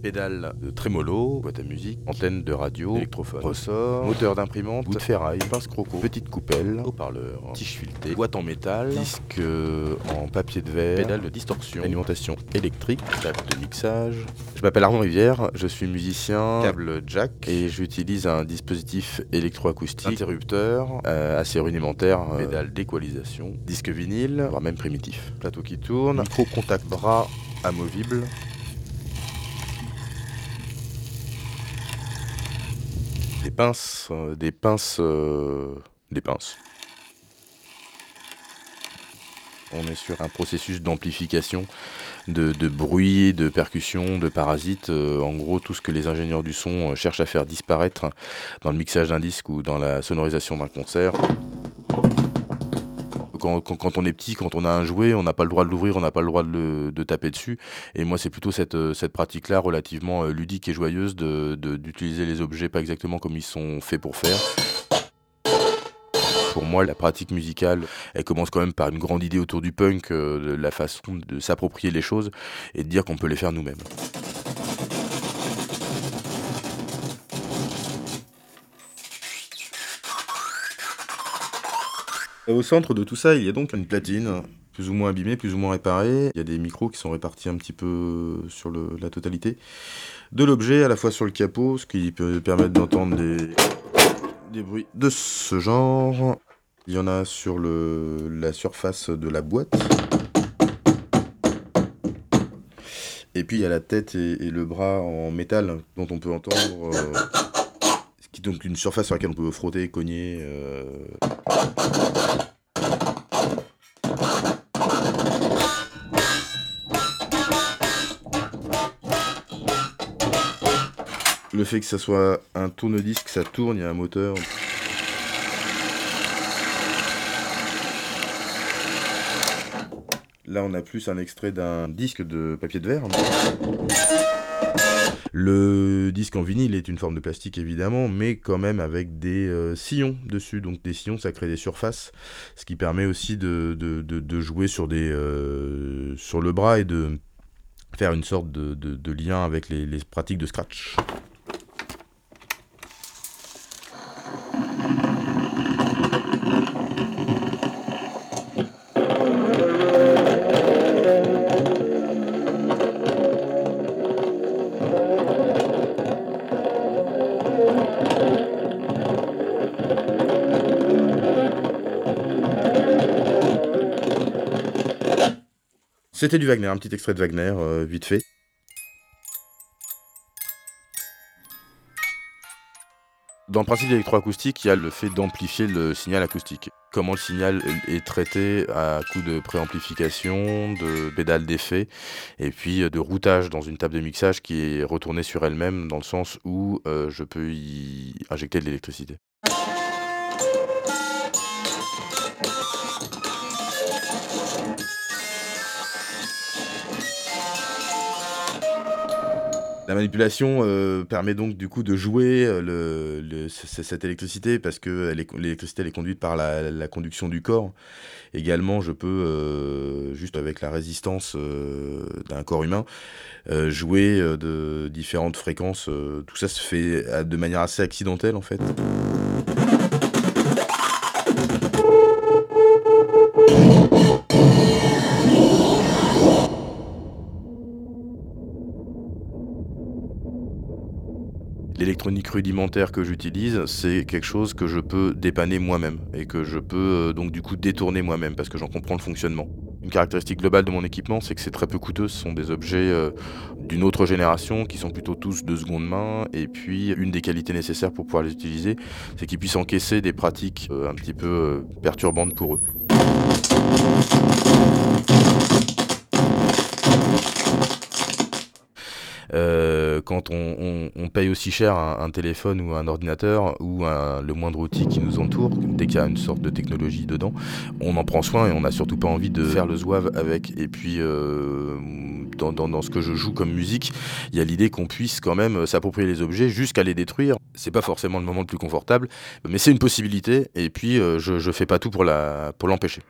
pédale de trémolo, boîte à musique, antenne de radio, électrophone, ressort, moteur d'imprimante, bout de ferraille, pince croco, petite coupelle, haut-parleur, tige filetée, boîte en métal, disque euh, en papier de verre, pédale de distorsion, alimentation électrique, table de mixage. Je m'appelle Armand Rivière, je suis musicien, câble jack. et j'utilise un dispositif électroacoustique, interrupteur, euh, assez rudimentaire, euh, pédale d'équalisation, disque vinyle, voire même primitif, plateau qui tourne, micro contact bras amovible, Des pinces, euh, des pinces, euh, des pinces. On est sur un processus d'amplification de, bruit, de percussion, de parasites. Euh, en gros, tout ce que les ingénieurs du son cherchent à faire disparaître dans le mixage d'un disque ou dans la sonorisation d'un concert quand, on est petit, quand on a un jouet, on n'a pas le droit de l'ouvrir, on n'a pas le droit de, taper dessus. Et moi, c'est plutôt cette, euh, pratique-là, relativement euh, ludique et joyeuse, d'utiliser de, les objets pas exactement comme ils sont faits pour faire. Pour moi, la pratique musicale, elle commence quand même par une grande idée autour du punk, euh, la façon de s'approprier les choses et de dire qu'on peut les faire nous-mêmes. Au centre de tout ça, il y a donc une platine, plus ou moins abîmée, plus ou moins réparée. Il y a des micros qui sont répartis un petit peu sur la totalité de l'objet, à la fois sur le capot, ce qui peut permettre d'entendre des, bruits de ce genre. Il y en a sur la surface de la boîte. Et puis il y a la tête et, le bras en métal dont on peut entendre. Euh, donc une surface sur laquelle on peut frotter, cogner. Euh. Le fait que ça soit un tourne-disque, ça tourne, il y a un moteur. Là, on a plus un extrait d'un disque de papier de verre. Le disque en vinyle est une forme de plastique évidemment, mais quand même avec des euh, sillons dessus. Donc des sillons, ça crée des surfaces, ce qui permet aussi de, jouer euh, sur le bras et de faire une sorte de, lien avec les pratiques de scratch. C'était du Wagner, un petit extrait de Wagner, euh, vite fait. Dans le principe d'électroacoustique, il y a le fait d'amplifier le signal acoustique. Comment le signal est traité à coup de préamplification, de pédale d'effet, et puis euh, de routage dans une table de mixage qui est retournée sur elle-même dans le sens où euh, je peux y injecter de l'électricité. La manipulation euh, permet donc du coup de jouer euh, cette électricité parce que l'électricité est conduite par la, conduction du corps. Également, je peux, euh, juste avec la résistance d'un corps humain, jouer de différentes fréquences. tout ça se fait de manière assez accidentelle en fait. L'électronique rudimentaire que j'utilise, c'est quelque chose que je peux dépanner moi-même et que je peux euh, donc du coup détourner moi-même parce que j'en comprends le fonctionnement. Une caractéristique globale de mon équipement, c'est que c'est très peu coûteux. Ce sont des objets euh, d'une autre génération qui sont plutôt tous de seconde main. Et puis, une des qualités nécessaires pour pouvoir les utiliser, c'est qu'ils puissent encaisser des pratiques euh, un petit peu perturbantes pour eux. Quand on, paye aussi cher un, téléphone ou un ordinateur ou le moindre outil qui nous entoure, dès qu'il y a une sorte de technologie dedans, on en prend soin et on n'a surtout pas envie de faire le zouave avec. Et puis, euh, dans, ce que je joue comme musique, il y a l'idée qu'on puisse quand même s'approprier les objets jusqu'à les détruire. C'est pas forcément le moment le plus confortable, mais c'est une possibilité. Et puis, euh, je, je fais pas tout pour l'empêcher.